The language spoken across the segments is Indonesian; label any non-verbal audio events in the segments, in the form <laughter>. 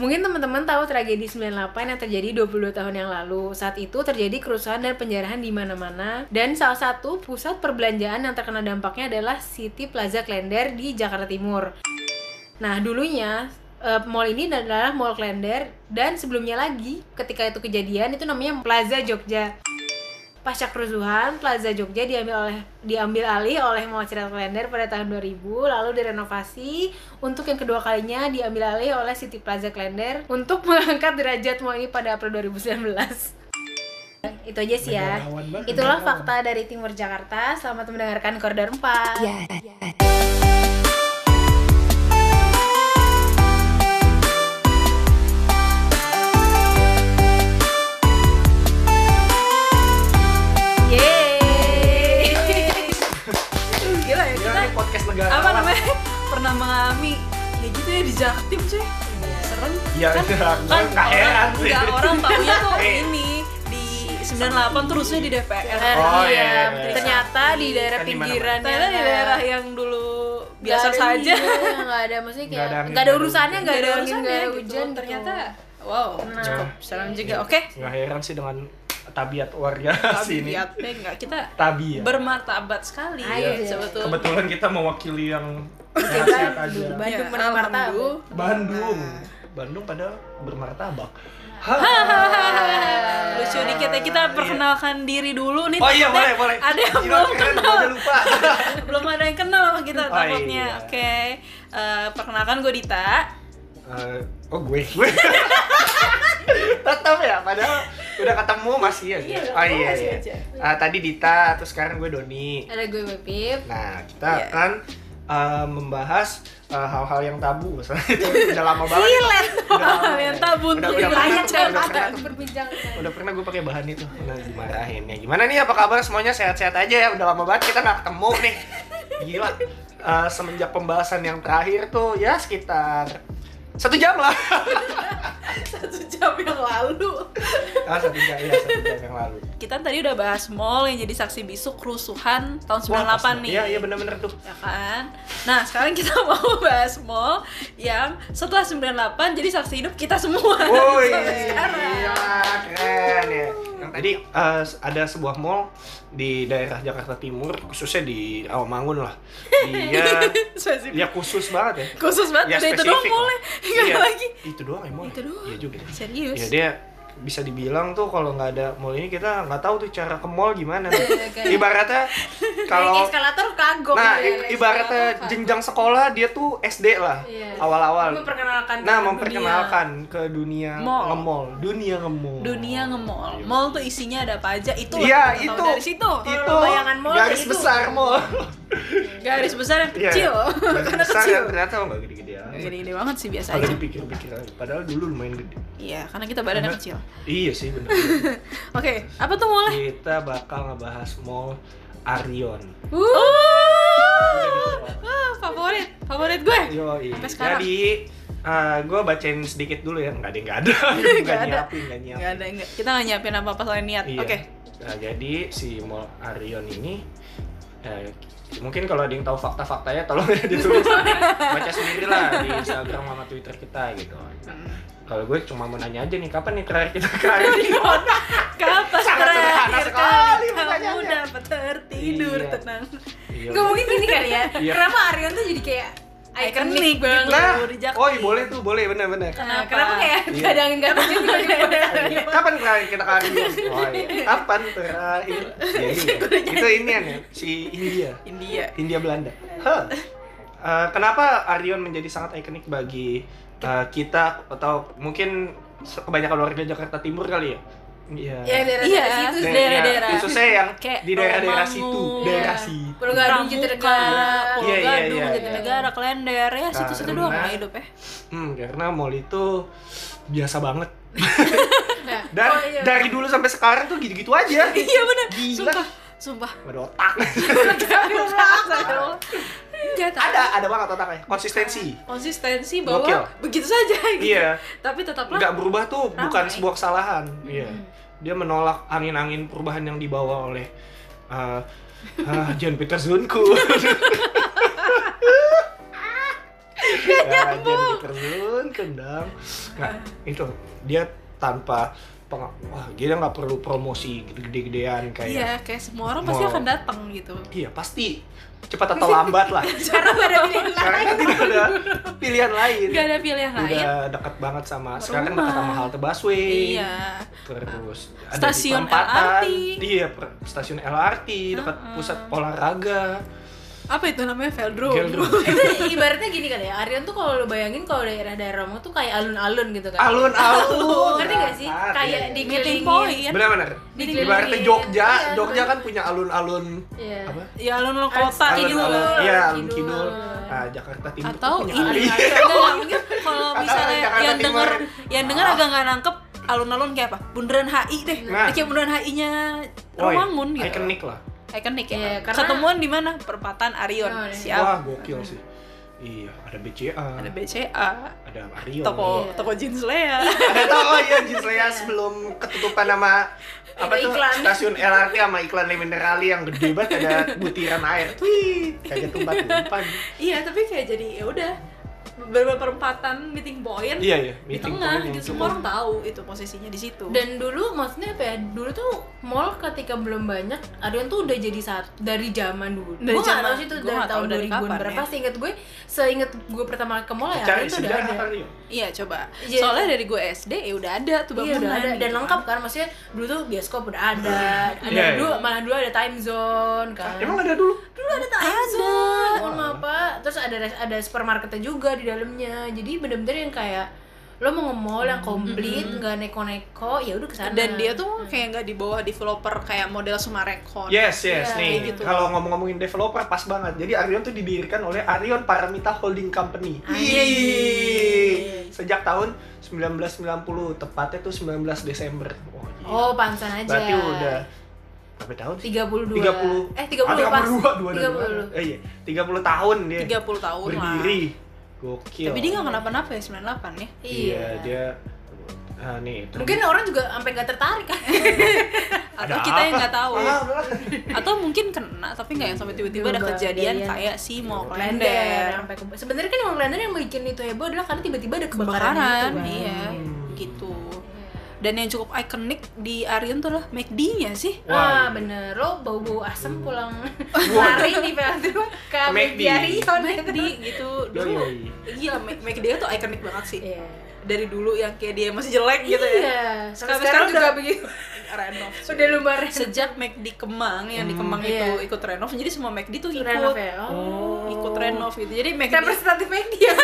Mungkin teman-teman tahu tragedi 98 yang terjadi 22 tahun yang lalu. Saat itu terjadi kerusuhan dan penjarahan di mana-mana. Dan salah satu pusat perbelanjaan yang terkena dampaknya adalah City Plaza Klender di Jakarta Timur. Nah, dulunya eh, mall ini adalah Mall Klender dan sebelumnya lagi ketika itu kejadian itu namanya Plaza Jogja. Pasca kerusuhan, Plaza Jogja diambil oleh diambil alih oleh Mall Citra Klender pada tahun 2000, lalu direnovasi untuk yang kedua kalinya diambil alih oleh City Plaza Klender untuk <laughs> mengangkat derajat mall ini pada April 2019. Itu aja sih ya. Itulah fakta dari Timur Jakarta. Selamat mendengarkan Koridor 4. Yeay. Pernah mengalami ya gitu ya di Jaktim cuy. Serem. Ya, kan, gue kan heran orang, sih. enggak, orang taunya tuh Eh. <laughs> ini di 98 tuh rusuhnya di DPR. Oh, iya. iya, iya. Ternyata di daerah Kan mana-mana. pinggiran Ternyata di daerah yang dulu biasa saja. iya, <laughs> nggak ada maksudnya Nggak kayak ada angin, nggak ada urusannya nggak ada urusannya nggak ada gitu. hujan gitu. Ternyata wow, Nah. cukup serem juga. Oke. Nggak heran sih dengan tabiat warga <laughs> sini. Tabiatnya enggak kita Tabi ya. bermartabat sekali Ayo, ya sebetulnya. Kebetulan kita mewakili yang Bandung. aja. Bandung Ya, bermartabat. Bandung. Bandung pada bermartabak. Lucu dikit ya kita perkenalkan diri dulu nih. Oh iya boleh boleh. Ada yang Gila, belum kenal. lupa. <laughs> belum ada yang kenal sama kita Oh, takutnya. iya. Oke. Eh, perkenalkan gue Dita. Eh, oh gue <laughs> gue. Tetap ya, padahal udah ketemu masih ya. Iya, udah oh iya masih iya. aja. Ah, tadi Dita, terus sekarang gue Doni. Ada gue Bepip. Nah, kita Iya. akan eh, membahas eh, hal-hal yang tabu misalnya <laughs> itu udah lama banget. Udah lama, yang ya. tabu Udah, udah udah jangan pernah, berbincang. udah pernah gue pakai bahan itu pernah dimarahin ya gimana nih apa kabar semuanya sehat-sehat aja ya udah lama banget kita nggak ketemu nih <laughs> gila Eh, semenjak pembahasan yang terakhir tuh ya sekitar satu jam lah <laughs> Satu jam yang lalu. ah satu jam ya satu jam yang lalu Kita tadi udah bahas mall yang jadi saksi bisu kerusuhan tahun 98 Wah, pas- nih. iya iya bener-bener tuh ya kan? Nah, sekarang kita <laughs> mau bahas mall yang setelah 98 jadi saksi hidup kita semua. Woi, <laughs> gila, keren ya. Tadi eh, ada sebuah mall di daerah Jakarta Timur, khususnya di Rawamangun lah. Dia <laughs> Spesifik. ya khusus banget ya. Khusus banget, ada itu doang mallnya. Iya, lagi. Itu doang ya mall. Itu doang. Iya juga. ya. Serius. Ya dia bisa dibilang tuh kalau nggak ada mall ini kita nggak tahu tuh cara ke mall gimana. tuh. kayak- Ibaratnya Naik kalau eskalator kagok. Nah, ya, i- naik ibaratnya kagok. jenjang sekolah dia tuh SD lah Iya. awal-awal. memperkenalkan Nah, ke memperkenalkan ke dunia Mall. nge-mall, dunia nge-mall. Dunia nge-mall. Mall tuh isinya ada apa aja? Itu Iya, tahu itu. dari situ. Itu bayangan mall garis itu. besar mall. Garis besar yang Iya, kecil. <laughs> Garis Karena besar kecil. ternyata nggak gede-gede amat. Gede-gede banget sih biasa aja. dipikir-pikir lagi, padahal dulu lumayan gede. Iya, karena kita badannya Karena- kecil. Iya sih benar. <laughs> Oke, apa tuh mallnya? Kita bakal ngebahas mall Arion. Uh, ah, favorit, favorit gue. Yo, Sampai sekarang. Jadi gue bacain sedikit dulu ya, nggak ada nggak ada, <laughs> Nggak nyiapin, nggak nyiapin. Nggak ada, nggak. Kita nggak nyiapin apa-apa selain niat. Iya. Oke. Nah, jadi si Mall Arion ini eh, mungkin kalau ada yang tahu fakta-faktanya tolong ya <laughs> ditulis baca sendiri lah di Instagram sama Twitter kita gitu. Kalau gue cuma mau nanya aja nih kapan nih terakhir kita ke Arion? <laughs> Kapan Sangat sederhana terakhir sekali kali kamu dapat tertidur Iya. tenang? Iya. Gak mungkin gini kali ya. Iya. Kenapa Arion tuh jadi kayak Ikonik ikonik banget. Nah, di Jakarta. oh iya boleh tuh, boleh bener-bener. Kenapa? kenapa kayak Iya. gak ada angin gak ada hujan <laughs> tiba-tiba Kapan terakhir kita Arion? Oh, iya. Kapan terakhir? Ya, ini, itu ini ya, si India. India. India Belanda. Huh. Eh, kenapa Arion menjadi sangat ikonik bagi eh, kita atau mungkin kebanyakan warga Jakarta Timur kali ya? Iya. Ya daerah Iya. situ Da- daerah-daerah. ya, khususnya yang Kayak di daerah-daerah situ, daerah situ. Pulau Gadung Pramuka, Jatinegara. Pulau Iya, iya, Gadung, iya, Jatinegara, Klender, ya situ-situ Karena- doang lah hidup ya. Hmm, karena mall itu biasa banget. Nah, <laughs> Dan oh, iya. dari dulu sampai sekarang tuh gitu-gitu aja. <laughs> Iya benar. Gila. Sumpah, sumpah. Gak ada otak. <laughs> Enggak tahu. ada, ada banget otaknya. Konsistensi. konsistensi bahwa Gokil. begitu saja gitu. Iya. Tapi tetaplah nggak berubah tuh bukan Ramai. sebuah kesalahan iya dia menolak angin-angin perubahan yang dibawa oleh uh, uh, John Peter Zunku. <laughs> Nyambung. Di terjun kendang nah itu. Dia tanpa wah dia nggak perlu promosi gede-gedean kayak Iya, kayak semua orang pasti akan datang gitu. iya pasti cepat atau lambat lah <laughs> Karena gak ada pilihan lain. kan tidak ada pilihan lain Gak ada pilihan lain. udah dekat banget sama sekarang kan Rumah. dekat sama halte busway Iya. terus ada Stasiun. LRT. iya stasiun LRT dekat pusat olahraga Apa itu namanya? Velodrome. <laughs> itu ibaratnya gini kali ya Arion tuh kalau lo bayangin kalau daerah-daerah Romo tuh kayak alun-alun gitu kan alun-alun ngerti gak sih kayak di Meeting point. benar-benar Dikelilingin. ibaratnya Jogja Iya, Jogja kan punya alun-alun Iya. apa Ya alun-alun kota Alun- gitu. alun- loh. iya Alun Kidul. kidul nah Jakarta Timur Atau punya ini kalau misalnya yang denger yang denger agak nggak nangkep alun-alun kayak apa? Bundaran HI deh. Nah. Kayak bundaran HI-nya Woi, Romangun gitu. ikonik lah Ikonik ya. Iya, karena- Ketemuan di mana? Perempatan Arion. Oh, iya. Siap. wah gokil sih iya ada BCA Ada BCA, ada Arion toko Iya. toko jeans Lea. <laughs> ada toko ya Jislea sebelum ketutupan sama apa tuh iklan. stasiun LRT sama iklan minerali yang gede banget ada butiran air Wih, kayak tumpat tumpan iya, tapi kayak jadi ya udah beberapa perempatan meeting point iya iya di meeting tengah point gitu semua orang tahu itu posisinya di situ. dan dulu maksudnya apa ya dulu tuh mall ketika belum banyak Arion tuh udah jadi saat dari zaman dulu Dari gue nggak zaman- tahu sih itu gua dari tahun dari 2000-an kapan berapa ya. seinget gue seinget gue pertama ke mall ya cari tuh udah ada Arion Iya coba. Iya. Soalnya dari gue SD ya udah ada tuh Iya bangunan. udah ada dan gitu lengkap kan. kan maksudnya dulu tuh bioskop udah ada ada Iya, iya. dulu malah dulu ada time zone kan emang ada dulu dulu ada time zone mohon maaf pak terus ada ada supermarketnya juga di dalamnya jadi bener-bener yang kayak lo mau nge-mall yang komplit nggak neko-neko ya udah ke sana Dan dia tuh kayak nggak di bawah developer kayak model Sumarekon. Yes, yes, Iya, nih. gitu. Kalau ngomong-ngomongin developer pas banget. Jadi Arion tuh didirikan oleh Arion Paramita Holding Company. Anjing. Sejak tahun 1990, tepatnya tuh 19 Desember. Oh, iya. oh pansan aja Berarti udah berapa tahun sih? 32 30 eh 30 ah, pas 32 dua dan dua. 30 Eh iya, 30 tahun dia 30 tahun lah. Gokil. Tapi dia nggak kenapa-napa ya 98 ya. Iya, dia ah, nih. mungkin orang juga sampai nggak tertarik kan <laughs> Atau Ada kita yang apa? nggak tahu. Ah. Atau mungkin kena tapi nggak yang sampai tiba-tiba ada kejadian kayak si sampai ke sebenarnya kan Mall Klender yang bikin itu heboh adalah karena tiba-tiba ada kebakaran, Kebakaran, gitu kan. iya, Hmm. gitu. Dan yang cukup ikonik di Arion tuh lah McD-nya sih. Wah, Wah, iya. bener. Lo bau-bau asem pulang <laughs> lari di Velodrome ke McD. Arion McD gitu dulu. Gila, Mac- McD tuh ikonik banget sih. Iya. Dari dulu yang kayak dia masih jelek gitu ya. Iya. Sekarang, sekarang juga <laughs> udah begitu. renov. Udah lumayan. Sejak McD Kemang yang di Kemang Iya. itu ikut renov, jadi semua McD tuh ikut renov ya. Oh. ikut renov gitu. Jadi McD Representatif McD ya.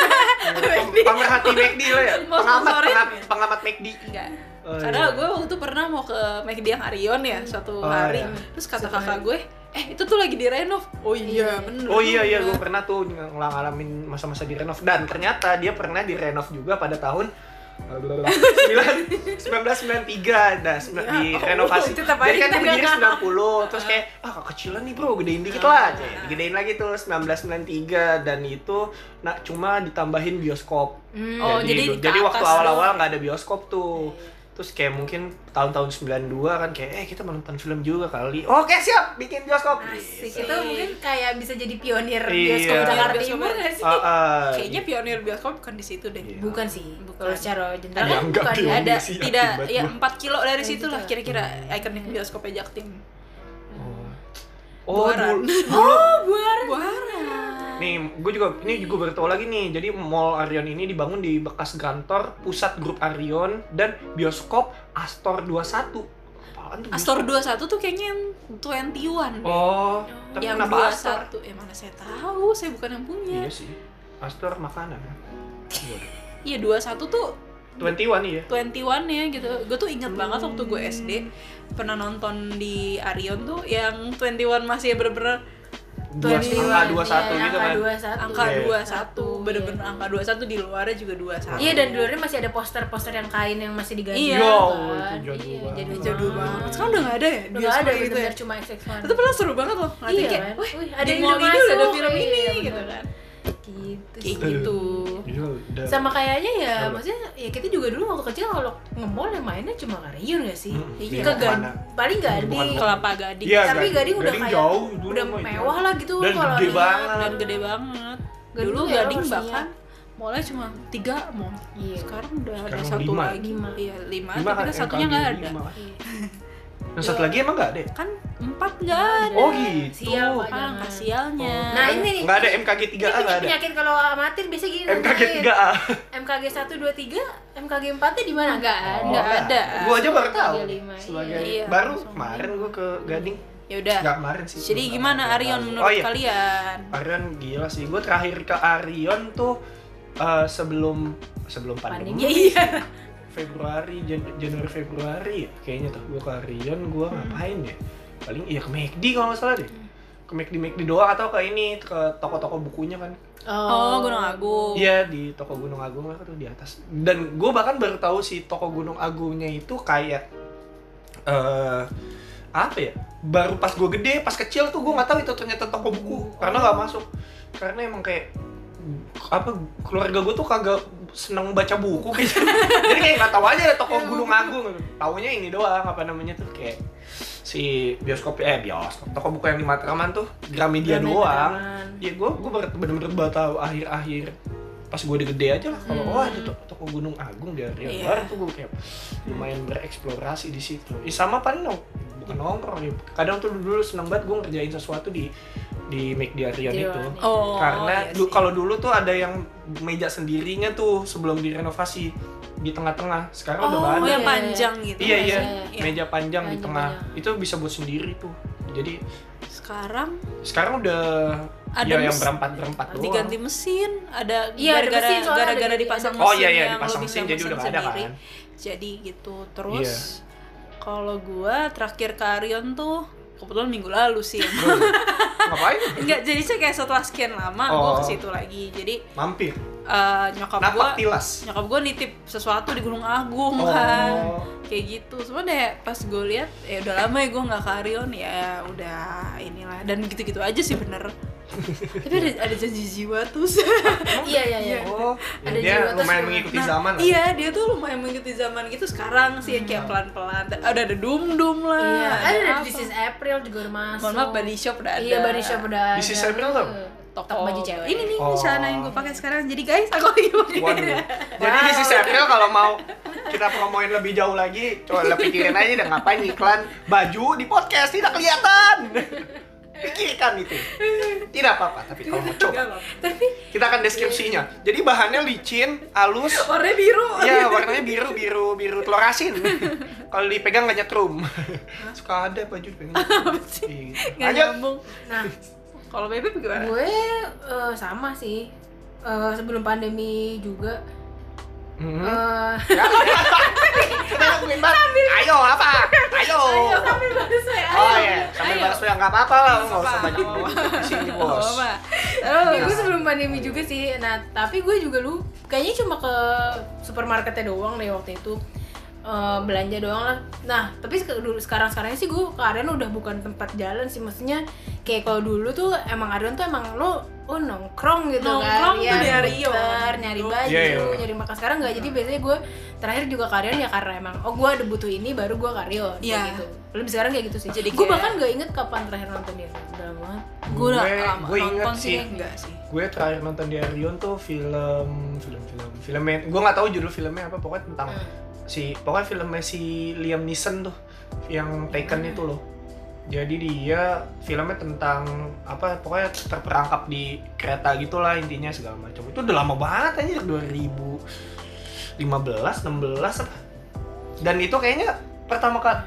Pem- Pemerhati McD lo ya? Pengamat, pengamat, pengamat McD. enggak. Oh, Karena iya. gue waktu itu pernah mau ke McD yang Arion ya suatu Oh, hari. iya. Terus kata kakak gue, "Eh, itu tuh lagi direnov." Oh iya, bener. Oh iya iya, gue pernah tuh ng- ngalamin masa-masa di renov dan ternyata dia pernah di renov juga pada tahun eh, 9 1993 dah sembilan- Ya, di oh, renovasi. tetap Jadi aja kan dia berdiri nggak 90 terus kayak ah kekecilan nih bro, gedein dikit lah. Cek. Digedein lagi tuh 1993 dan itu nah cuma ditambahin bioskop. Hmm. Oh, jadi jadi waktu awal-awal nggak ada bioskop tuh. Terus kayak mungkin tahun-tahun 92 kan kayak eh kita mau nonton film juga kali. Oke, siap, bikin bioskop. Asik. Gitu. Itu mungkin kayak bisa jadi pionir Iya. bioskop Jakarta Bioskop Timur ya. nggak sih? Ah, ah, Kayaknya pionir bioskop bukan di situ deh. Iya. Bukan sih. Bukan. Kalau secara general Ya, kan enggak bukan ada sih, tidak ya. 4 kilo dari Oh, situ lah gitu. kira-kira ikonik bioskopnya Jaktim. Oh, oh Buaran. dulu, dulu buar. Buaran. Nih, gue juga ini juga baru tahu lagi nih. Jadi Mall Arion ini dibangun di bekas kantor pusat grup Arion dan bioskop Astor 21. Apaan tuh? Astor bioskop? 21 tuh kayaknya yang 21 deh. Oh, tapi yang kenapa Astor? 21 eh mana saya tahu, saya bukan yang punya. Iya sih. Astor makanan. Iya. Iya 21 tuh 21 iya. 21 ya gitu. Gue tuh inget banget waktu gue SD pernah nonton di Arion tuh yang 21 masih bener-bener Dua, 21, angka 21 iya, gitu kan. 21. angka Iya. 21, bener-bener angka 21 di luarnya juga 21. Iya dan di luarnya masih ada poster-poster yang kain yang masih diganti. Iya. Kan. jadul Iya, banget. jadul banget. Sekarang udah gak ada ya? Udah ada gitu ya. bener-bener cuma XX1. Itu pernah seru banget loh. Ngeliatin Iya kayak, kan? wih, ada udah ini ada film Iya, ini gitu kan. Gitu Kayak gitu. Iya, udah. Sama kayaknya ya, maksudnya ya kita juga dulu waktu kecil kalau nge-mall yang mainnya cuma Kariun gak sih? Hmm, Iya. Ke iya, Gad- paling Gading. Kelapa Gading. Iya, Tapi Gading. Gading udah Gading kayak jauh dulu udah mah mewah lah gitu Dan kalau gede banget. Dan gede banget. Gading Dulu ya Gading harus bahkan Mallnya cuma tiga mall. Iya. Sekarang udah ada Sekarang satu lima. lagi. Lima. Iya, lima, Lima tapi kan kan satunya nggak ada. Iya. Yang satu lagi emang nggak ada? ya? Kan empat nggak ada. Oh gitu. Sial, Pak. Ah, Jangan. kasialnya. Nah, ini nih. Nggak ada MKG 3A Ini nggak ada. penyakit kalau amatir biasa gini MKG nanyain. 3A. MKG 1 2 3, MKG 4 nya di mana? Enggak ada. Nggak ada. Gue aja baru tahu. lima, Sebagai iya. baru kemarin gue ke Gading. Ya udah. Nggak kemarin sih. Jadi Belum gimana. Arion Oh, menurut iya. kalian? Arion gila sih. Gue terakhir ke Arion tuh eh, sebelum sebelum pandemi. Pandemi. Iya. Februari, Jan- Januari Februari ya, kayaknya tuh gue ke Arion gue ngapain ya? Paling iya ke McD kalau nggak salah deh. Ke McD McD doang atau ke ini ke toko-toko bukunya kan? Oh, Gunung Agung. Iya di toko Gunung Agung lah tuh di atas. Dan gue bahkan baru tahu si toko Gunung Agungnya itu kayak eh apa ya? Baru pas gue gede, pas kecil tuh gue nggak tahu itu ternyata toko buku karena nggak masuk. Karena emang kayak apa keluarga gue tuh kagak seneng baca buku gitu. <laughs> Jadi kayak nggak tahu aja ada toko Gunung Agung. Taunya ini doang apa namanya tuh kayak si bioskop eh bioskop toko buku yang di Matraman tuh Gramedia doang. Matraman. Ya gue gue bener-bener baru tahu akhir-akhir pas gue udah gede aja lah kalau Hmm. oh ada to- toko Gunung Agung di area Iya. baru tuh gue kayak lumayan bereksplorasi di situ. Ya, sama paling nong bukan nongkrong ya. Kadang tuh dulu seneng banget gue ngerjain sesuatu di di make di Arion Di itu. Oh, Karena iya kalau dulu tuh ada yang meja sendirinya tuh sebelum direnovasi di tengah-tengah. Sekarang udah Oh, nggak ada. yang Iya, panjang gitu. Iya iya, sih? meja panjang di Panjang, tengah. panjang. Itu bisa buat sendiri tuh. Jadi Sekarang sekarang udah Ada ya yang berempat berempat doang. diganti mesin, ada Iya, ada gara-gara gara-gara ada- dipasang mesin Oh iya iya yang dipasang mesin jadi udah ada kan. Jadi gitu. Terus Iya. kalau gua terakhir ke Arion tuh kebetulan minggu lalu sih. <laughs> Bro, Ngapain? Enggak, jadi saya kayak setelah sekian lama gua Oh. ke situ lagi. Jadi Mampir. eh, nyokap gua Napak tilas. nyokap gua nitip sesuatu di Gunung Agung kan. Oh. Kayak gitu. Cuma deh pas gue lihat ya udah lama ya gue nggak ke Arion ya udah inilah dan gitu-gitu aja sih bener. Tapi ada ada janji jiwa tuh. <laughs> Iya iya iya. Oh, Ada ya dia jiwa lumayan mengikuti Nah, zaman lah. Iya, dia tuh lumayan mengikuti zaman gitu sekarang sih ya kayak pelan-pelan. Ada ada dum-dum lah. Iya, ada apa. This is April juga udah masuk. Mohon maaf, body shop udah ada. Iya, body shop udah ada. This is April tuh? Toko baju cewek. Ini nih Oh. celana yang gue pakai sekarang. Jadi guys, aku lagi pakai. Waduh. <laughs> Jadi di sisi April kalau mau kita promoin lebih jauh lagi, coba pikirin aja udah ngapain iklan baju di podcast tidak kelihatan. <laughs> Pikirkan itu. Tidak apa-apa, tapi kalau mau coba. Tapi kita akan deskripsinya. Jadi bahannya licin, halus, Warnanya biru. ya warnanya biru biru biru telur asin. Kalau dipegang nggak nyetrum. Suka ada baju nyetrum. <laughs> Gitu. Nggak nyambung. nah, Kalau Bebek gimana? gue eh, sama sih. Eh, sebelum pandemi juga Hmm. eh Ya, ya. Banget. Ayo apa? Ayo. sambil baru saya Oh iya, sambil Ayo. bakso ya nggak apa-apa lah, nggak usah banyak ngomong di sini Oh, bos. Ya, gue sebelum pandemi juga sih. Nah, tapi gue juga lu kayaknya cuma ke supermarketnya doang deh waktu itu. Eh, belanja doang lah. Nah, tapi dulu sekarang sekarang sih gue ke Arion udah bukan tempat jalan sih. Maksudnya kayak kalau dulu tuh emang Arion tuh emang lo oh nongkrong gitu Nongkrong kan. tuh di Arion. muter, nyari baju, Iya, iya. nyari makan. Sekarang nggak. Jadi biasanya gue terakhir juga ke Arion ya karena emang oh gue ada butuh ini baru gue kayak Iya. gitu. Lebih sekarang kayak gitu sih. Jadi gue bahkan nggak inget kapan terakhir nonton dia. Udah banget. Gue udah Gue- lama gue inget nonton sih. sih. Enggak sih. Gue terakhir nonton di Arion tuh film film film filmnya, gue nggak tahu judul filmnya apa pokoknya tentang Hmm. Si pokoknya filmnya si Liam Neeson tuh yang Taken itu loh. Jadi dia filmnya tentang apa pokoknya terperangkap di kereta gitulah intinya segala macam. Itu udah lama banget aja 2015 16 apa. Dan itu kayaknya pertama kali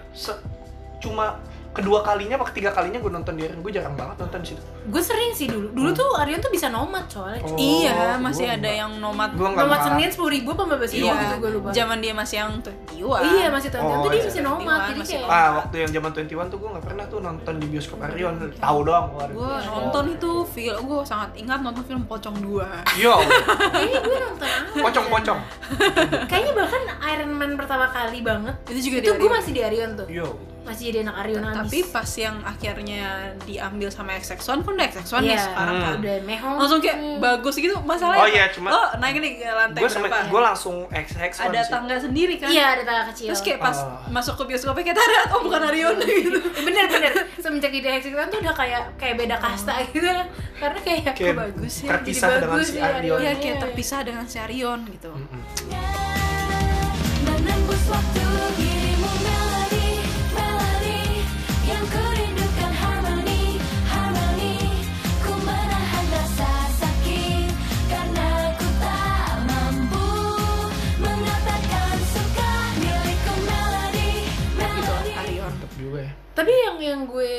cuma kedua kalinya apa ketiga kalinya gue nonton di Arion. Gue jarang banget nonton di situ. Gue sering sih dulu. Dulu tuh Arion tuh bisa nomad soalnya. Oh, iya, masih ada nggak. yang nomad. Gua nomad ma- Senin sepuluh ribu apa belas ribu Iya, gitu gue lupa. zaman dia masih yang jiwa. Iya masih tahun Oh, tuh dia iya. masih nomad 21 jadi masih kayak Ah, waktu yang zaman 21 tuh gue nggak pernah tuh nonton di bioskop Arion. Tahu doang. Gue nonton itu film, gue sangat ingat nonton film Pocong 2 Yo, kayaknya gue nonton apa? pocong-pocong. <laughs> Kayaknya bahkan Iron Man pertama kali banget. Itu juga itu di gue masih di Arion tuh. Yo. Masih jadi anak Arion tapi abis pas yang akhirnya diambil sama XX1 kan udah XX1 Iya, nih sekarang kan. udah mehong. Langsung kayak Hmm. bagus gitu masalahnya Oh iya, cuma- lo naik nih ke lantai gue berapa? gue langsung XX ada tangga sendiri kan? Iya ada tangga kecil. Terus kayak pas Oh. masuk ke bioskopnya kayak tadat oh bukan Arion gitu. <laughs> Bener bener. Semenjak di Hexagon tuh udah kayak kayak beda kasta gitu. Karena kayak Kayak bagus ya terpisah jadi dengan bagus si ya Arion. Iya kayak terpisah dengan si Arion gitu. Mm-mm. Menembus yang yang gue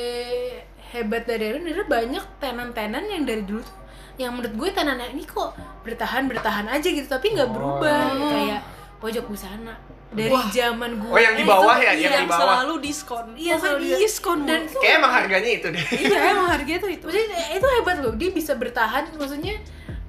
hebat dari Arion adalah banyak tenan-tenan yang dari dulu tuh yang menurut gue tenannya ini kok bertahan bertahan aja gitu tapi nggak Oh. berubah kayak pojok busana dari Wah. zaman gue Oh, yang di Eh, bawah itu- ya, iya, yang di bawah. selalu diskon Iya, Pokoknya selalu di- diskon dan dan itu Kayak emang harganya itu deh iya emang harganya tuh itu maksudnya itu hebat loh dia bisa bertahan maksudnya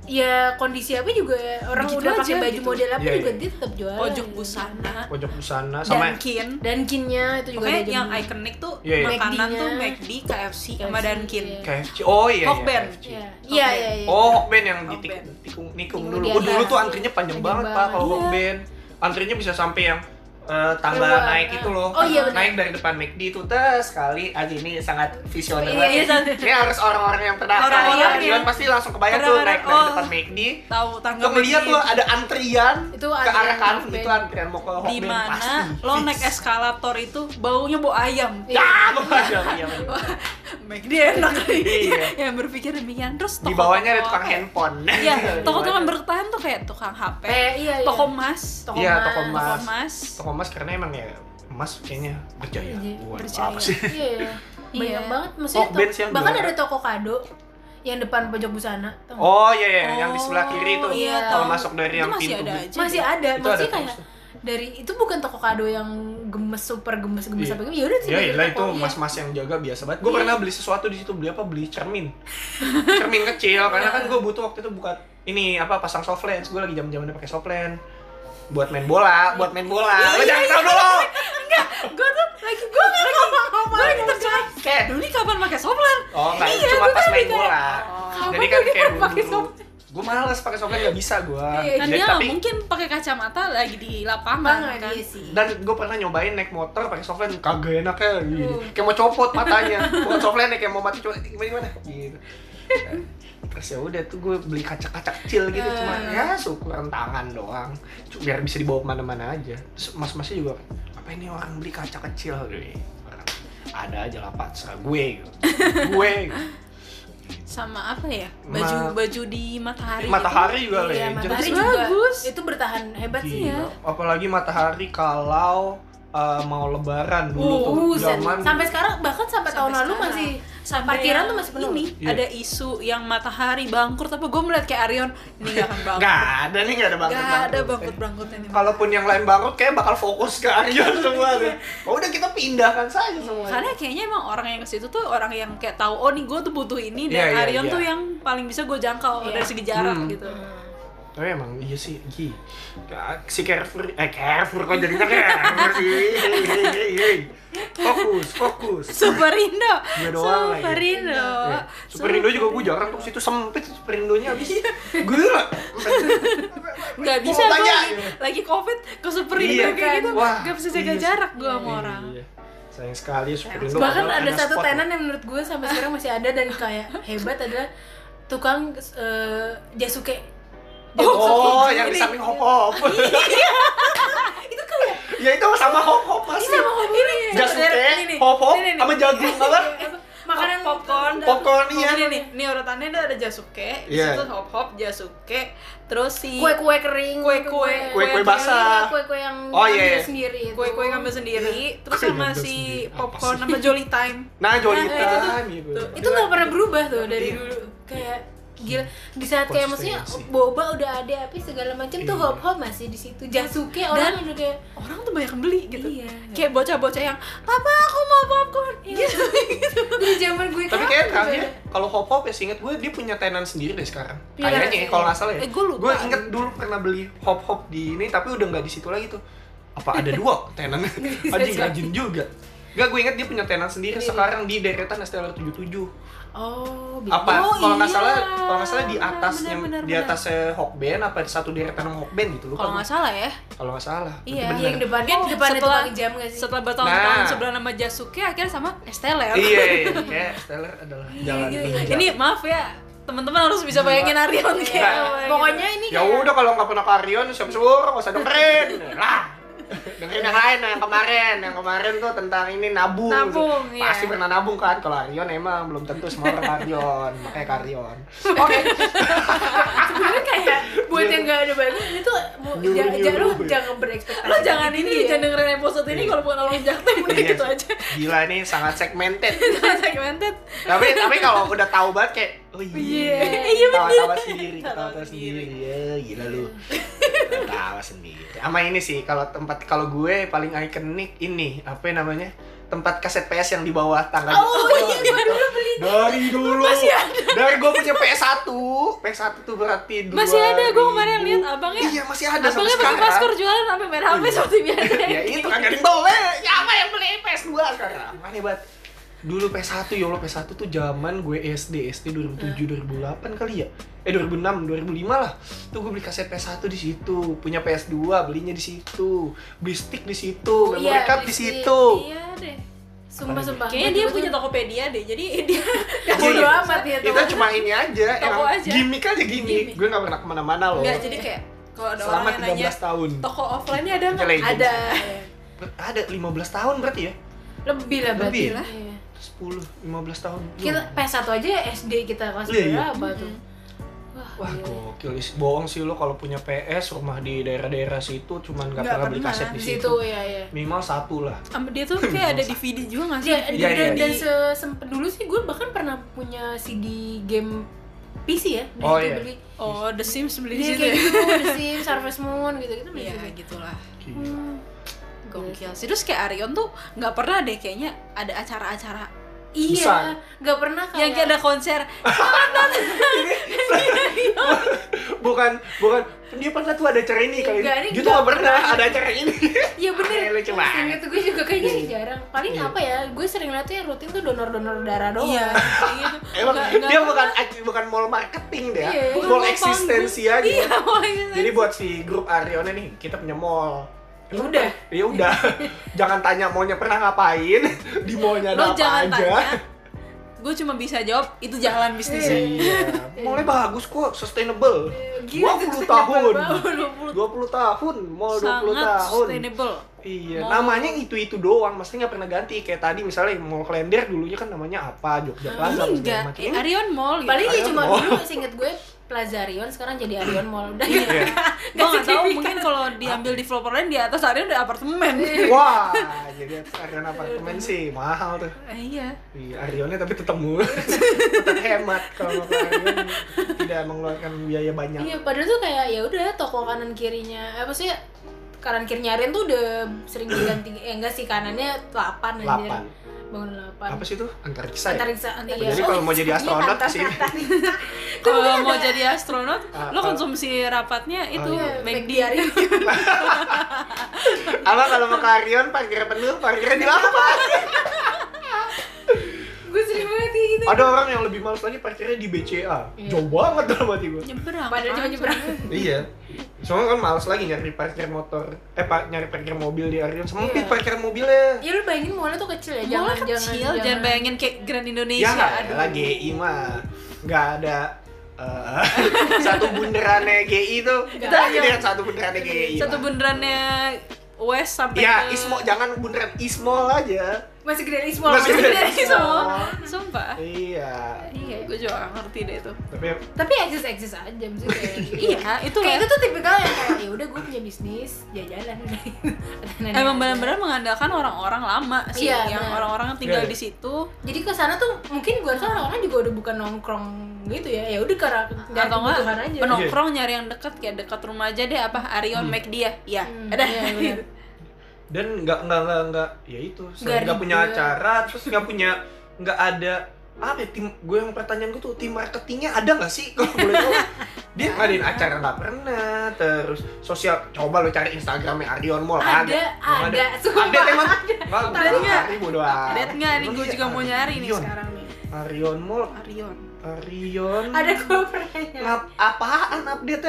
ya kondisi apa juga orang Begitu udah pakai baju gitu. model apa Iya, juga iya. dia tetap jualan pojok busana Pojok busana sama Dunkin dan kinnya itu juga Pokoknya ada yang ikonik tuh Iya, iya. makanan tuh McD, KFC, sama KFC, Dunkin. iya. KFC Oh iya Hot iya, band. KFC. Iya, iya, iya. iya. Oh, Hokben yang di Hokben. tikung, tikung, nikung dulu. Oh, dulu tuh antrinya panjang Panjang banget, Pak, kalau Iya. Hokben. Antrinya bisa sampai yang tangga Keluar. naik itu loh. Oh, iya, benar. Naik dari depan McD itu tes sekali. Aja ini sangat visioner Iya, banget. iya, Ini harus orang-orang yang pernah Orang tahu Arion, Arion ya. pasti langsung kebayang tuh naik dari oh. depan McD. Tahu tangga Kemudian tuh ada antrian Itu ke arah kanan itu antrian mau ke Hokben di mana lo naik eskalator itu baunya bau ayam. Ya, iya, <laughs> iya, iya. McD enak Iya. <laughs> yang berpikir demikian terus Di bawahnya ada tukang handphone. <laughs> Iya, toko-toko bertahan tuh kayak tukang HP, Eh, iya, iya. toko emas, Toko Iya, emas. toko emas. Emas. Karena emang ya emas kayaknya berjaya. Iya, Buat berjaya. apa sih? iya iya. <laughs> banyak Iya. banget maksudnya to- sih yang bahkan juara. ada toko kado yang depan pojok busana tau? Oh iya iya, yang di sebelah kiri itu. Oh, iya, kalau tahu. masuk dari Itu yang masih pintu. ada aja. masih ada Itu maksudnya ada kayak dari itu bukan toko kado yang gemes super gemes gemes Iya. apa gitu ya udah Iya, sebagai iya itu iya. mas-mas yang jaga biasa banget. Gue Iya. pernah beli sesuatu di situ beli apa? Beli cermin. cermin kecil karena kan gue butuh waktu itu buka ini apa pasang soft lens. Gue lagi zaman-zamannya pakai soft lens buat main bola, buat main bola. Lo Iya, jangan tahu dulu. Gue tuh lagi gue ngomong gue lagi terjebak. Kayak Dulu kapan pakai soplan? Oh, enggak, Iya, cuma pas kan main bola. kapan Jadi kan kayak <laughs> pakai dulu. Gue males pakai lens nggak bisa gue. Iya, Kan Jadi, dia tapi mungkin pakai kacamata lagi di lapangan kan. iya sih dan gue pernah nyobain naik motor pakai lens kagak enak ya gini. Uh. kayak mau copot matanya bukan ya kayak mau mati coba gimana gimana gitu <laughs> terus ya udah tuh gue beli kaca-kaca kecil gitu Uh. cuma ya syukuran tangan doang Cuma biar bisa dibawa ke mana-mana aja terus mas-masnya juga apa ini orang beli kaca kecil gitu ada aja lah pak serah gue gitu. <laughs> gue gitu. Sama apa ya? Ma- Baju baju di matahari. matahari juga iya legend matahari Bagus. juga Bagus. itu bertahan hebat sih ya Gila. apalagi matahari kalau uh, mau lebaran dulu Uh, tuh buset. zaman sampai sekarang bahkan sampai, tahun Sampai lalu sekarang. masih Sampai parkiran yang tuh masih penuh Ini Iya. ada isu yang matahari bangkrut tapi gue melihat kayak Arion ini gak akan bangkrut. Nggak ada nih, nggak ada bangkrut. Gak ada bangkrut bangkrutnya nih. Kalaupun yang lain bangkrut, kayak bakal fokus ke Aryan <laughs> semua tuh. Oh, udah kita pindahkan saja semua. Karena kayaknya emang orang yang ke situ tuh orang yang kayak tahu oh nih gue tuh butuh ini dan Iya, iya, Arion iya. tuh yang paling bisa gue jangkau Iya. dari segi jarak Hmm. gitu. Tapi emang iya sih, Gi. Si Carrefour, eh Carrefour kok jadinya <laughs> Carrefour sih. Fokus, fokus. Superindo. Gue doang lagi. Superindo. Eh, Superindo juga gue jarang tuh situ sempit Superindonya habis. Gila. Gak Gua bisa gue lagi, lagi covid ke Superindo Iya, kayak kan? gitu. Wah, gak bisa jaga iya. jarak gue sama Iya, orang. iya. Sayang sekali Superindo. bahkan ada satu spot tenan yang menurut gue sampai sekarang masih ada dan kayak hebat adalah tukang eh, Jasuke Oh, Jasuke yang di ini. samping hop hop. <laughs> itu kayak ya itu sama hop hop pasti. sama hop ini Jasuke, ini hop hop, sama jagung apa? makanan popcorn dan- Popcorn, iya. ini nih nih urutannya ada ada Jasuke di Iya. situ hop hop Jasuke terus si kue-kue kering Kue-kue. Kue-kue Kue basah. kue-kue yang Oh, ambil iya. sendiri itu. kue-kue ngambil sendiri terus Kue sama si popcorn sama Jolly Time Nah, Nah, Jolita itu tuh. gitu. Itu nggak pernah berubah tuh dari Iya. dulu kayak gila di saat kayak maksudnya boba udah ada apa segala macam tuh Iya. hop hop masih di situ jasuke orang udah kayak orang tuh banyak yang beli gitu Iya. kayak bocah-bocah yang papa aku mau popcorn Iya. gitu gitu <laughs> dari zaman gue Tapi kayak terakhir ada? kalau hop hop ya seinget gue dia punya tenan sendiri deh sekarang. Iya, Kayaknya ya iya. kalau nggak salah ya. Eh, gue lupa. Gue inget dulu pernah beli hop hop di ini tapi udah nggak di situ lagi tuh. Apa ada dua tenan? <laughs> Anjing rajin juga. Enggak, gue inget dia punya tenan sendiri sekarang di deretan STL 77. Oh, bi- Apa Oh, kalau nggak iya. salah kalau nggak salah di atasnya benar, di benar. atasnya Hokben apa di satu deretan sama Hokben gitu lupa. Kalau nggak salah ya. Kalau nggak salah. Iya. Iya, bener. yang depannya Kan depannya setelah- tukang jam gak sih? Setelah bertahun-tahun Nah. sebelah nama Jasuke akhirnya sama Esteller. Iya, iya, <laughs> kayak Stellar adalah jalan Iya, menuju Ini maaf ya, teman-teman harus bisa bayangin Arion kayak gitu. Pokoknya ini Ya kayak udah kalau nggak pernah karion siapa suruh nggak usah dengerin lah. Dengerin yang lain yang kemarin, yang kemarin tuh tentang ini nabung. Nabung, iya. Pasti pernah nabung kan. Kalau Arion emang belum tentu semua orang Arion, makanya Karion. Oke. sebenarnya kayak buat yang gak ada bayangan itu jangan jangan jangan berekspektasi. lo jangan ini ya. jangan dengerin episode ini Iya. kalau bukan orang jaktim udah Iya. gitu aja Gila ini sangat segmented. <laughs> segmented tapi tapi kalau udah tahu banget kayak oh iya. Iya. Iya. Tawa-tawa sendiri, Tawa ketawa sendiri. sendiri. Ya, gila lu. <laughs> Tawa sendiri. Sama ini sih kalau tempat kalau gue paling ikonik ini apa namanya? tempat kaset PS yang di bawah tangga. Oh iya, gua dulu beli. Dari dulu. Dari gue punya PS1. PS1 tuh berarti dua Masih ada, gua kemarin lihat abangnya- Iya, masih ada sampai abangnya pakai sekarang. masker jualan sampai main HP seperti biasa <laughs> ya itu kan gak ada yang beli. Siapa yang beli PS2 sekarang? Aneh banget. Dulu PS1 ya Allah PS1 tuh zaman gue SD SD 2007 2008 kali ya. Eh 2006 2005 lah. Tuh gue beli kaset PS1 di situ, punya PS2 belinya di situ, beli stick di situ, Oh, memory iya, card di situ. iya deh Sumpah sumpah. kayaknya dia punya Tokopedia deh jadi <laughs> dia Iya, bodo iya. amat ya Itu teman. cuma ini aja, Toko emang aja. gimmick aja gimmick. Gue gak pernah ke mana-mana loh. Enggak, jadi kayak kalau ada Selama orang yang nanya 13 tahun. toko offline-nya ada nggak? Legends. Ada. Ada 15 tahun berarti ya? Lebih lah berarti. Lebih lah. Iya. 10, 15 tahun. Kita PS1 aja SD kita kelas Iya, iya. berapa tuh? Wah, Wah gila. gokil, bohong sih lo kalau punya PS rumah di daerah-daerah situ cuman gak Nggak pernah beli kaset di situ. situ ya ya. Minimal satu lah. Dia tuh kayak ada DVD <laughs> juga nggak sih? Ya, Iya, dan, iya. dan dulu sih gue bahkan pernah punya CD game PC ya. Di Oh, iya. beli. Oh, The Sims beli di Iya situ kayak ya? gitu, The Sims, Harvest Moon gitu-gitu beli Iya, gitulah. Gila. Gokil sih. Terus kayak Arion tuh nggak pernah deh kayaknya ada acara-acara Iya, nggak pernah kayak yang kayak ada konser. <laughs> bukan, bukan. Dia pernah tuh ada acara ini kali ini. Dia tuh nggak gak pernah pernah. ada acara ini. Iya bener. Aneh, lucu banget. Ingat gue juga kayaknya sih jarang. Paling Iya. apa ya? Gue sering lihat tuh yang rutin tuh donor-donor darah doang. Iya, kayak gitu. Emang dia bukan bukan mall marketing deh ya. Iya, Bukan mall eksistensi aja. Iya. Jadi buat si grup Ariona nih, kita punya mall. Ya udah. Ya udah. <laughs> Jangan tanya maunya pernah ngapain, di mallnya ada Lo apa jangan aja. tanya. Gue cuma bisa jawab itu jalan bisnisnya. Iya, mallnya bagus kok, sustainable. Gila, 20 sustainable tahun. banget. 20 tahun, mall 20 Sangat tahun. sustainable. Iya, Mall- namanya itu-itu doang, mesti nggak pernah ganti. Kayak tadi misalnya Mall Klender dulunya kan namanya apa, Jogja Plaza, Enggak, eh, Arion Mall gitu. Paling ya cuma dulu seinget gue Plaza Arion sekarang jadi <clears throat> Arion Mall udah Iya. Gue nggak tahu mungkin kalau diambil developer lain di atas Arion udah apartemen. Wah, jadi Arion apartemen sih mahal tuh. Eh, iya. Iya, Arionnya tapi tetap murah, <laughs> tetap hemat kalau Arion tidak mengeluarkan biaya banyak. Iya, padahal tuh kayak ya udah toko kanan kirinya apa sih kanan kirinya Arion tuh udah sering diganti eh enggak sih kanannya 8 anjir. Delapan. Bangun 8. Apa sih itu? Antariksa ya? Antariksa, antariksa. Jadi kalau mau jadi iya, astronot antar- ke sini. antar- Kalau mau jadi astronot, Ah, lo ah. konsumsi rapatnya itu Oh, iya. McD. McD Arion. Apa kalau mau ke Arion parkir penuh, parkirnya di lapangan. <laughs> gue sering banget kayak gitu. Ada orang yang lebih males lagi parkirnya di BCA. Iya. Jauh banget dalam hati gue. Nyebrang. Padahal cuma nyebrang. Iya. <laughs> Soalnya kan males lagi nyari parkir motor. Eh, pak nyari parkir mobil di Arion. Sempit Iya. parkir mobilnya. Ya lu bayangin mallnya tuh kecil ya, Mall jangan kecil, jangan, bayangin kayak Grand Indonesia. Ya, aduh. lah GI mah nggak ada eh, <laughs> satu bundarannya GI tuh. Nggak Kita ada. lihat satu bundarannya GI. Satu lah. bundarannya West sampai Ya, ke Ismo jangan bundaran Ismol aja. Masih gede Ismol. Masih semua. Sumpah. Iya. Iya, gue juga gak ngerti deh itu. Tapi Tapi eksis eksis aja maksudnya kayak <laughs> gitu. Iya, itu kayak itu tuh tipikal yang kayak ya udah gue punya bisnis Nenek <laughs> Emang benar-benar mengandalkan orang-orang lama sih, Iya, yang orang-orang yang tinggal Iya. di situ jadi ke sana tuh mungkin gue rasa orang-orang juga udah bukan nongkrong gitu ya ya udah karena atau enggak penongkrong nyari yang dekat kayak dekat rumah aja deh apa Arion McD ya ya Hmm, ada iya. <laughs> dan nggak nggak nggak nggak ya itu Nggak punya acara terus nggak punya nggak ada apa ya, tim gue yang pertanyaan gue tuh tim marketingnya ada nggak sih? Kalau boleh tahu. <laughs> Dia ngadain acara nggak pernah terus sosial coba lo cari instagramnya Arion Mall Ada, Nggak ada, sumpah. Ada. Emang ada. Tadi nggak? Lihat nggak? Nih, gue juga mau nyari nih sekarang nih. Arion Mall. Arion. Arion Ada gue pernah. ngap apaan update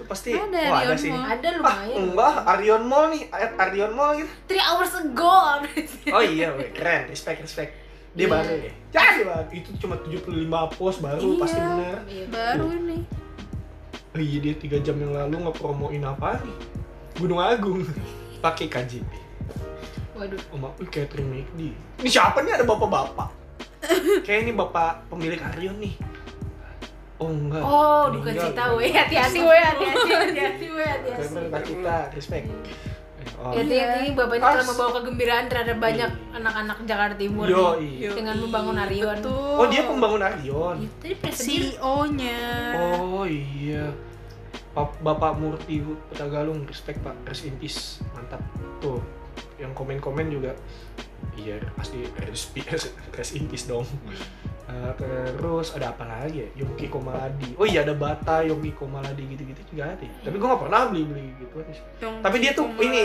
nya itu pasti Ada, oh, ada Arion sih Mall. Ada ah lumayan. enggak Arion Mall nih at Arion Mall gitu Three hours ago. <laughs> oh iya weh, keren respect respect dia Iya. baru ya dia baru. itu cuma 75 post baru Iya. pasti bener Iya. Baru ini. Oh iya dia tiga jam yang lalu ngepromoin apa nih? Gunung Agung <laughs> pakai KJP. Waduh. Oh wih catering McD. Ini siapa nih ada bapak-bapak? <laughs> Kayak ini bapak pemilik Arion nih. Oh enggak. Oh, duka cita weh, hati-hati weh, hati-hati, hati-hati weh, Bukan hati-hati. duka cita, respect. Oh. Ya, hati-hati bapaknya Pas. telah membawa kegembiraan terhadap banyak anak-anak Jakarta Timur Yo, iya. dengan membangun Arion. Betul. Oh dia pembangun Arion. Iya, CEO-nya. Oh iya. Bap- Bapak Murti Petagalung, respect Pak, rest in peace, mantap. Tuh, yang komen-komen juga, iya pasti rest rest in peace dong. Eh, terus ada apa lagi ya? Yongki Komaladi. Oh iya ada Bata, Yongki Komaladi gitu-gitu juga ada. ya. Tapi gue gak pernah beli-beli gitu. Yang Tapi dia tuh Komaladi. ini,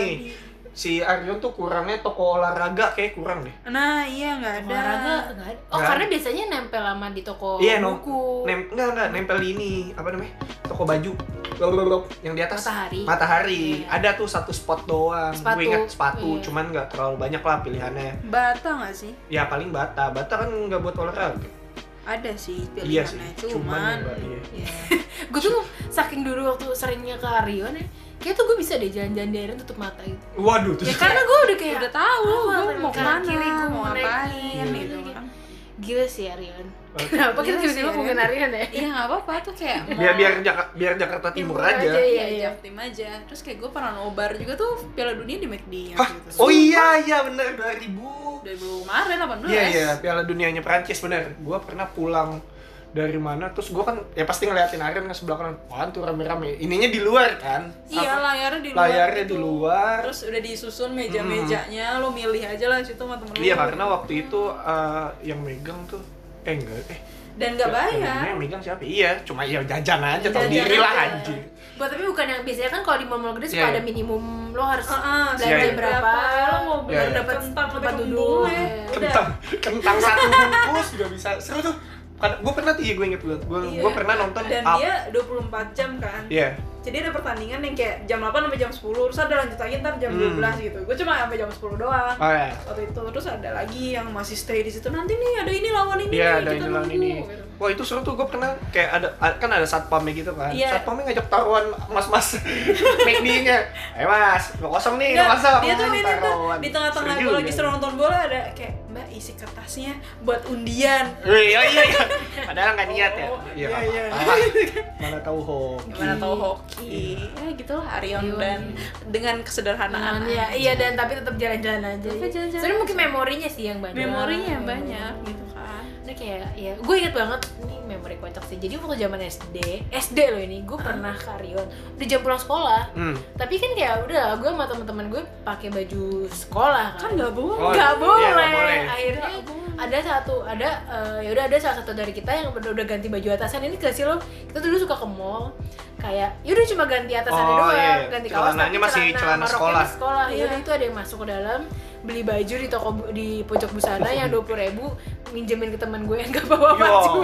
si Arion tuh kurangnya toko olahraga kayak kurang deh. Nah, iya nggak ada. olahraga nggak ada. Oh, Nggak karena biasanya nempel lama di toko Iya, no. buku. Nem enggak enggak nempel di ini, apa namanya? Toko baju. Yang di atas. Matahari. Matahari. Iya. Ada tuh satu spot doang. Sepatu. Gue ingat sepatu, Iya. cuman nggak terlalu banyak lah pilihannya. Bata nggak sih? Ya paling bata. Bata kan nggak buat olahraga. Ada sih Iya sih, pilihannya. cuman Cuman, iya. ya. Gue tuh saking dulu waktu seringnya ke Arion ya, kayak tuh gue bisa deh jalan-jalan di Arion tutup mata gitu. Waduh, tuh. Ya karena gue udah kayak udah tahu gue mau ke mana, mau ngapain gitu. Gila sih Arion. Kenapa kita Gila tiba-tiba sih, ngomongin Arion ya? Iya nggak apa-apa tuh kayak biar mau- biar Jaka- biar Jakarta Timur, Timur aja. aja, Iya, Iya, iya. Jaktim aja. Terus kayak gue pernah nobar juga tuh Piala Dunia di McD yang Hah? gitu. Oh iya iya bener 2000. Dari kemarin 18. Iya iya Piala Dunianya Prancis bener. Gua pernah pulang dari mana terus gua kan ya pasti ngeliatin Arion kan sebelah kanan. Wah, tuh rame-rame. Ininya di luar kan. Iya, layarnya di luar. Layarnya gitu. di luar. Terus udah disusun meja-mejanya, lo milih aja lah situ sama temen lo. Iya karena waktu itu eh, yang megang tuh eh enggak eh dan nggak bayar. Yang megang siapa? Iya, cuma ya jajan aja tau diri lah aja. anjing. Buat tapi bukan yang biasanya kan kalau di mall-mall gede suka Iya, ada iya. minimum lo harus Heeh, belanja Iya, iya. berapa, Lo mau beli iya. dapat kentang tempat duduk. Kentang kentang satu bungkus juga bisa. Seru tuh. Gue pernah tuh ya gue inget banget. Gue Iya. gue pernah nonton dan up. dia 24 jam kan. Iya. Jadi ada pertandingan yang kayak jam 8 sampai jam 10, terus ada lanjut lagi ntar jam Hmm. 12 gitu. Gue cuma sampai jam 10 doang. Oh ya. Waktu itu terus ada lagi yang masih stay di situ. Nanti nih ada ini lawan ini. Iya, nih, ada kita ini lawan nunggu," ini. gitu. Wah itu seru tuh gue pernah kayak ada kan ada satpamnya gitu kan. Iya. Satpamnya ngajak taruhan mas-mas <laughs> McD-nya. Ayo mas, lo kosong nih, lo Nggak, kosong. dia tuh ini tuh di tengah-tengah gue lagi seru nonton bola ada kayak mbak isi kertasnya buat undian Wih, iya iya iya. <laughs> Padahal nggak niat ya. Oh, Iya, iya, iya. <laughs> Mana tahu hoki. gimana tahu hoki ya gitulah Arion Arion. dan dengan kesederhanaan Iya, iya dan tapi tetap jalan-jalan aja. Tapi jalan-jalan Soalnya mungkin memorinya sih yang banyak. memorinya yang banyak gitu kan Ini kayak ya, gue inget banget ini memori kocak sih. Jadi waktu zaman SD, SD loh ini, gue pernah ke Arion. Udah jam pulang sekolah. Hmm. Tapi kan kayak udah gue sama teman-teman gue pakai baju sekolah kan. kan nggak boleh Oh, nggak iya, boleh. nggak boleh. Akhirnya ada satu ada eh, ya udah ada salah satu dari kita yang udah, udah ganti baju atasan ini kasih lo kita dulu suka ke mall kayak yaudah cuma ganti atasannya Oh, doang iya. ganti kaos Celananya tapi masih celana maroknya sekolah. di sekolah Iya. yaudah itu ada yang masuk ke dalam beli baju di toko di pojok busana yang <laughs> dua puluh ribu minjemin ke teman gue yang gak bawa Yo. baju.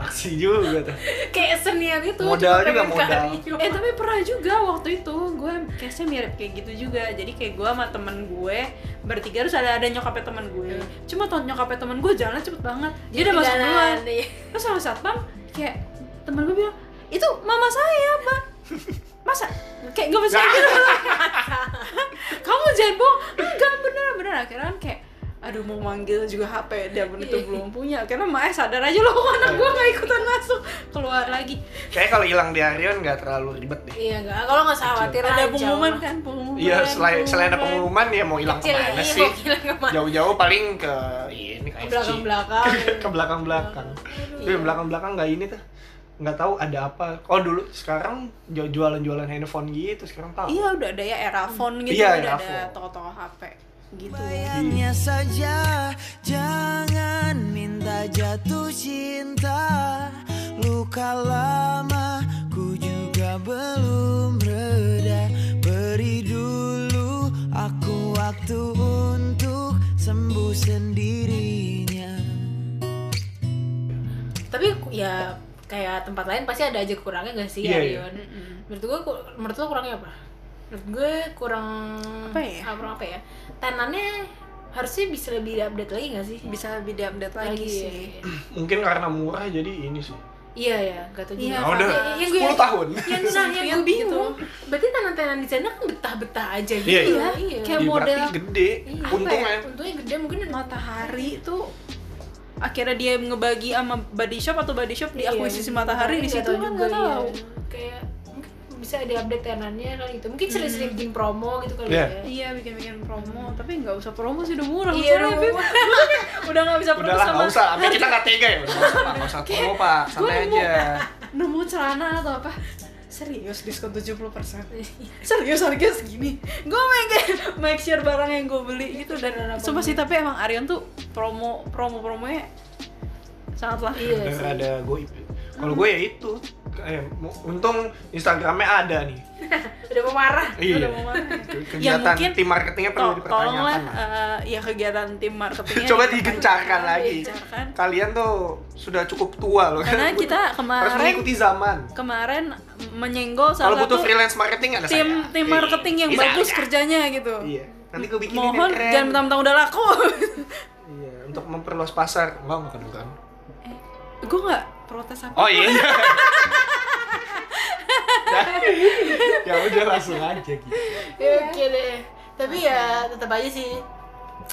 Aksi juga tuh. kayak senian itu Modal juga, modal. Eh tapi pernah juga waktu itu gue case-nya mirip kayak gitu juga. Jadi kayak gue sama temen gue bertiga terus ada ada nyokapnya temen gue. Cuma tuh nyokapnya temen gue jalan cepet banget. Dia udah masuk duluan. iya. terus sama satpam kayak temen gue bilang itu mama saya pak masa? Kayak gak bisa <laughs> gitu. <laughs> Kamu jangan bohong. Enggak bener bener akhirnya kan kayak aduh mau manggil juga HP dia pun itu belum punya karena Mae sadar aja loh <laughs> anak gue gak ikutan masuk keluar lagi Kayak kalau hilang di Arion nggak terlalu ribet deh. iya enggak kalau nggak usah khawatir ada pengumuman kan pengumuman Iya, selain selain ada pengumuman ya mau hilang ke mana iya, sih? Jauh-jauh paling ke ini ke <laughs> Ke belakang-belakang. ke belakang-belakang. Tapi Iya. belakang-belakang nggak ini tuh. Nggak tahu ada apa. Oh dulu sekarang ju- jualan-jualan handphone gitu sekarang tahu. iya udah ada ya era phone gitu Iya, udah era ada toko-toko HP gitu. Bayangnya saja jangan jatuh cinta. Luka lama ku juga belum reda. Beri dulu aku waktu untuk sembuh sendirinya. Tapi ya kayak tempat lain pasti ada aja kurangnya gak sih Iya, iya. Arion menurut gue menurut lo kurangnya apa menurut gue kurang Apa ya? ah, kurang apa ya tenannya harusnya bisa lebih update lagi gak sih bisa lebih diupdate lagi, Lagi, sih ya. <clears throat> Mungkin karena murah jadi ini sih. iya ya gak tau juga Iya, Ah, udah Ya, yang gue 10 tahun. yang nah yang gue bingung berarti tenan-tenan di sana kan betah-betah aja gitu Iya, iya. iya Kayak Iya, model- berarti gede Iya, untungnya. ya? untungnya gede mungkin matahari itu akhirnya dia ngebagi sama body shop atau body shop di Iya, akuisisi matahari di situ tahu kan juga, nggak iya. tahu kayak bisa di update tenannya kali itu mungkin sering-sering bikin promo gitu kali Iya. ya iya bikin bikin promo tapi nggak usah promo sih udah murah Iya, udah murah. <laughs> udah nggak bisa promo Udahlah, sama nggak usah. Sampai kita nggak tega ya. Udah, Nggak usah, Pak. nggak usah promo pak. Santai aja. <laughs> nemu celana atau apa serius diskon 70% serius harganya segini gue make make sure barang yang gue beli gitu dan sumpah sih tapi emang Arion tuh promo promo promonya sangatlah iya ada goib. Kalau gue ya itu. Eh, untung Instagramnya ada nih. <laughs> udah mau marah Iya. Udah mau marah. Kegiatan Ya, mungkin tim marketingnya perlu To- tolonglah dipertanyakan. lah. eh, ya kegiatan tim marketingnya Coba dipertanyakan. digencarkan lagi. Digencarkan. Kalian tuh sudah cukup tua loh. karena kita harus kemarin mengikuti zaman. kemarin menyenggol Kalau salah butuh satu freelance marketing ada tim saya. tim Iya. marketing yang Bisa, bagus kerjanya gitu Iya. Nanti gue bikinin mohon keren. jangan mentang-mentang udah laku Iya, untuk memperluas pasar. Enggak, enggak kedengeran. gue nggak protes apa Oh iya. <laughs> ya udah langsung aja gitu. ya oke deh tapi ya tetap aja sih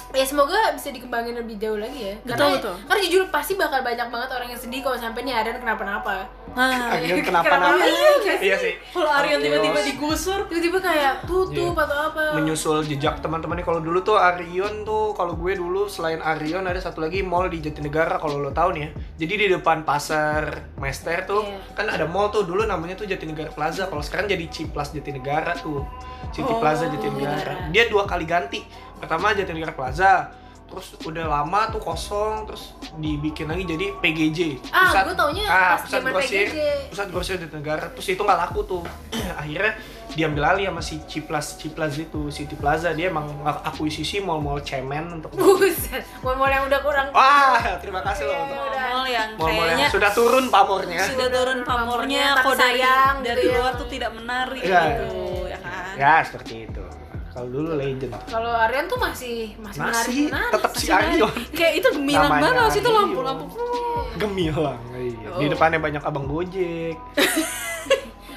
ya semoga bisa dikembangin lebih jauh lagi ya. Karena Betul, betul. karena jujur pasti bakal banyak banget orang yang sedih kalau sampai nih Arian kenapa-napa. Nah. <laughs> Akhirnya kenapa-napa. Iya? Iya sih. kalau Arion tiba-tiba digusur. Tiba-tiba kayak tutup Iya. atau apa. Menyusul jejak teman-teman nih kalau dulu tuh Arion tuh kalau gue dulu selain Arion ada satu lagi mall di Jatinegara kalau lo tahu nih ya. Jadi di depan pasar Mester tuh Iya. kan ada mall tuh. Dulu namanya tuh Jatinegara Plaza. Kalau sekarang jadi Ciplas Jatinegara tuh. City Oh, Plaza Jatinegara dia dua kali ganti pertama Jatinegara Plaza terus udah lama tuh kosong terus dibikin lagi jadi PGJ Ah, gue taunya pas pusat grosir PGJ. pusat grosir di negara terus itu nggak laku tuh. <clears throat> Akhirnya diambil alih sama si Ciplas Ciplas itu City Plaza. Dia emang akuisisi mall-mall cemen untuk buset mall-mall yang udah kurang. Wah terima kasih loh Iya, untuk mall yang mall-mall yang kayaknya sudah turun pamornya. Sudah turun pamornya Tapi kok dari sayang dari gitu ya. luar tuh tidak menarik Iya. gitu ya kan? Ya seperti itu kalau dulu legend kalau Arian tuh masih masih menarik masih menarik tetap si. Arion kayak itu gemilang Namanya banget loh, situ Arion. lampu-lampu gemilang iya. di Oh. depannya banyak abang gojek <laughs>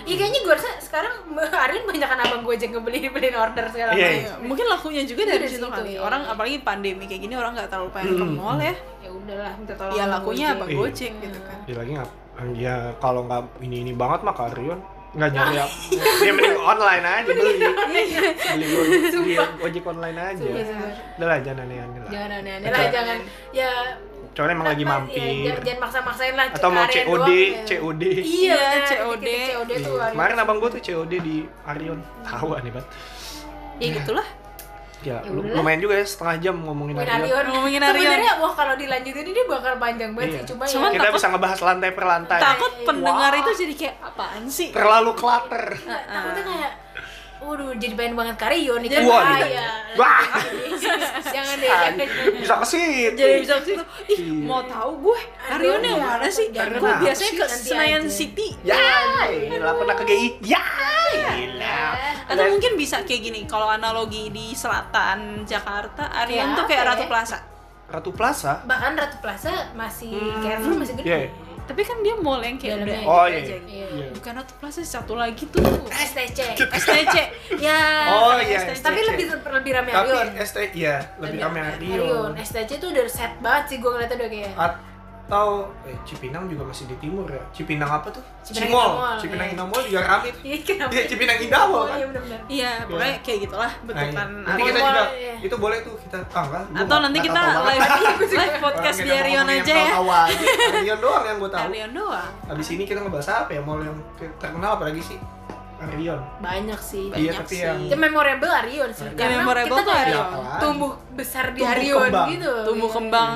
Iya kayaknya gue rasa sekarang Arian banyak kan abang gue aja ngebeli beliin order segala Iya, macam. iya. mungkin lakunya juga dari Dari situ kali iya. orang apalagi pandemi kayak gini orang nggak terlalu pengen ke Hmm. mall ya Ya udahlah minta tolong. ya abang lakunya Gojek. abang Iya. gojek gitu kan ya lagi nggak ya kalau nggak ini ini banget mah ke Arion nggak <laughs> nyari apa. Dia mending online aja beli. beli ojek beli ojek online aja. Udah lah jangan aneh-aneh lah. Jangan aneh-aneh lah, jangan. Ya soalnya emang lagi mampir. ya, jangan, jangan maksa-maksain lah atau mau COD doang, ya. COD Iya, Iya. COD. COD tuh Iya. Kemarin abang gue tuh COD di Arion. Tahu aneh banget ya gitulah ya, Ya lu- lumayan juga ya setengah jam ngomongin Arion Arion. Ngomongin Arion. Sebenarnya wah kalau dilanjutin ini bakal panjang banget Iya. sih, cuma Cuman ya kita takut- bisa ngebahas lantai per lantai takut Iya. pendengar Wah. itu jadi kayak apaan sih terlalu clutter takutnya kayak Waduh, jadi pengen banget Karyo nih kan Wah, bahaya. Wah. <laughs> jangan deh, jangan. bisa ke situ jadi bisa ke situ ih Iya. mau tahu gue Arion yang Iya. mana sih gue biasanya ke Senayan aja. City ya gila pernah ke GI ya gila atau mungkin bisa kayak gini kalau analogi di selatan Jakarta Arion Kayak tuh kayak Ratu? Plaza Ratu Plaza Bahkan Ratu Plaza masih Hmm, Carrefour masih gede. iya. Tapi kan dia mall yang kayak udah gitu Oh, iya. aja. Iya. bukan Ratu Plaza satu lagi tuh STC. STC <laughs> ya Oh, iya, STC. Tapi lebih lebih rame tapi Arion. ST iya lebih rame Arion. Arion STC tuh udah set banget sih gue ngeliatnya udah kayak. Atau eh Cipinang juga masih di timur ya Cipinang apa tuh Cipinang Cimol Indah Mall, Cipinang iya. Indah Mall juga rame tuh Iya? Iya, Cipinang Indah Mall Oh kan iya benar-benar. iya pokoknya kayak gitulah Nah, iya. bentukan nanti kita juga iya. itu boleh tuh kita ah enggak gua atau nanti kita live live podcast di Arion aja ya. Arion doang yang gue tahu Arion doang Habis ini kita ngebahas apa ya mall yang terkenal apa lagi sih? Arion. banyak sih Iya, Banyak tapi sih. yang yang memorable Arion sih Yang karena memorable kita tuh Arion. Apaan? tumbuh besar di Tumbuh Arion kembang. gitu Tumbuh Iya. kembang.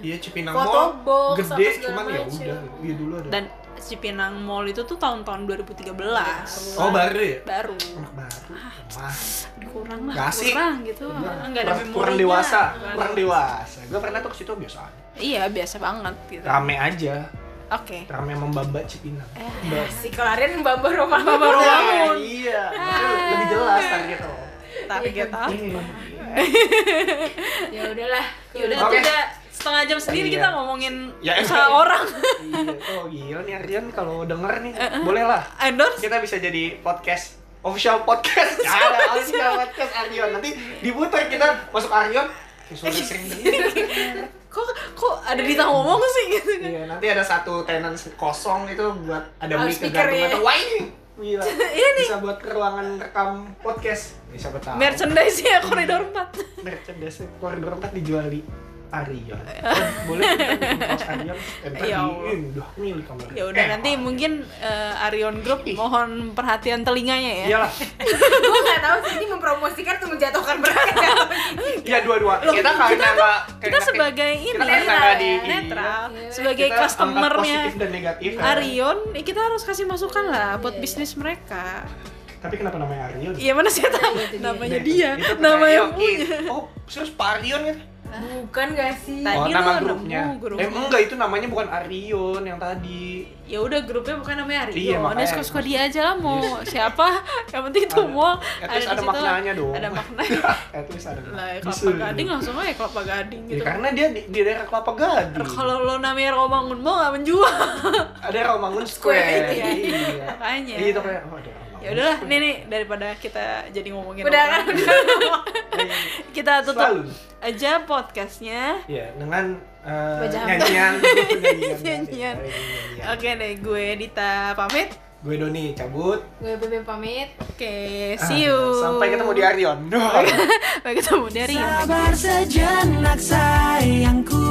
Iya Cipinang Foto Mall gede cuman ya udah. Iya dulu ada. Dan Cipinang Mall itu tuh tahun-tahun 2013. oh baru ya? Baru. Anak baru. Wah. Kurang lah. Asik. Kurang gitu. Enggak ada kurang- memorinya. kurang dewasa, Kurang dewasa. Gue pernah tuh ke situ biasa aja. Iya, biasa banget gitu. Rame aja, Oke. rame membamba Cipinang. Eh, si kalau Arion Bambang Romangun Bambang Romangun. Iya, itu lebih jelas target lo. target apa? Iya. ya udahlah Ya udah, Oke. udah setengah jam sendiri Iya. kita ngomongin Ya, usaha emang. orang. <laughs> Iya, oh gila nih Aryan kalau denger nih, boleh lah. Endorse Kita bisa jadi podcast official podcast. <laughs> Ya, ada official podcast Aryan. Nanti diputar kita masuk Aryan. Sering. <laughs> kok kok ada di ngomong sih gitu kan. Iya, nanti ada satu tenan kosong itu buat ada Oh, mic speaker ya. atau wah ini. Gila. <laughs> Bisa buat ruangan rekam podcast. Bisa betul. Merchandise ya koridor 4. merchandise koridor 4 dijual di Arion. Boleh kita <laughs> bikin kaos Arion tempel Ya di Allah. ini udah milik kamar. Ya udah nanti mungkin eh, Arion Group mohon perhatian telinganya ya. Iyalah. <laughs> gue nggak tahu sih ini mempromosikan atau menjatuhkan mereka Iya dua-dua. Kita kita karena nggak kita sebagai ini nggak di iya. netral Iya. sebagai customernya positif dan negatif. ya. Arion, eh, kita harus kasih masukan lah buat Iya, bisnis mereka. Tapi kenapa namanya Arion? Iya mana sih tahu dia. namanya dia, itu- itu nama kayak, yang oke. punya. Oh, serius Pak Arion kan? Bukan gak sih Tadi oh, nama grupnya. grupnya. Eh, enggak itu namanya bukan Arion yang tadi. Ya udah grupnya bukan namanya Arion. Iya, makanya. Suka-suka dia aja lah mau siapa. <laughs> Yang penting itu mau ada maknanya dong. Ada maknanya. <laughs> At least ada. lah ya, Bisa. kelapa gading langsung aja kelapa gading Ya, gitu. karena dia di, di daerah Kelapa Gading. Kalau lo namanya Romangun mau nggak menjual. ada Romangun Square. Square, iya. iya. Makanya. Iya, itu kayak oh, ada ya udahlah, Square. nih nih daripada kita jadi ngomongin Udah kan? Iya. <laughs> kita tutup Selalu. aja podcastnya. Iya, dengan hamdan. nyanyian. nyanyian. <laughs> Nyanyian. Nyanyian. Oke deh, gue Dita pamit. Gue Doni cabut. gue Bebe pamit Oke, Ah, see you. Sampai ketemu di Arion. <laughs> Sampai ketemu dari Sabar sejenak sayangku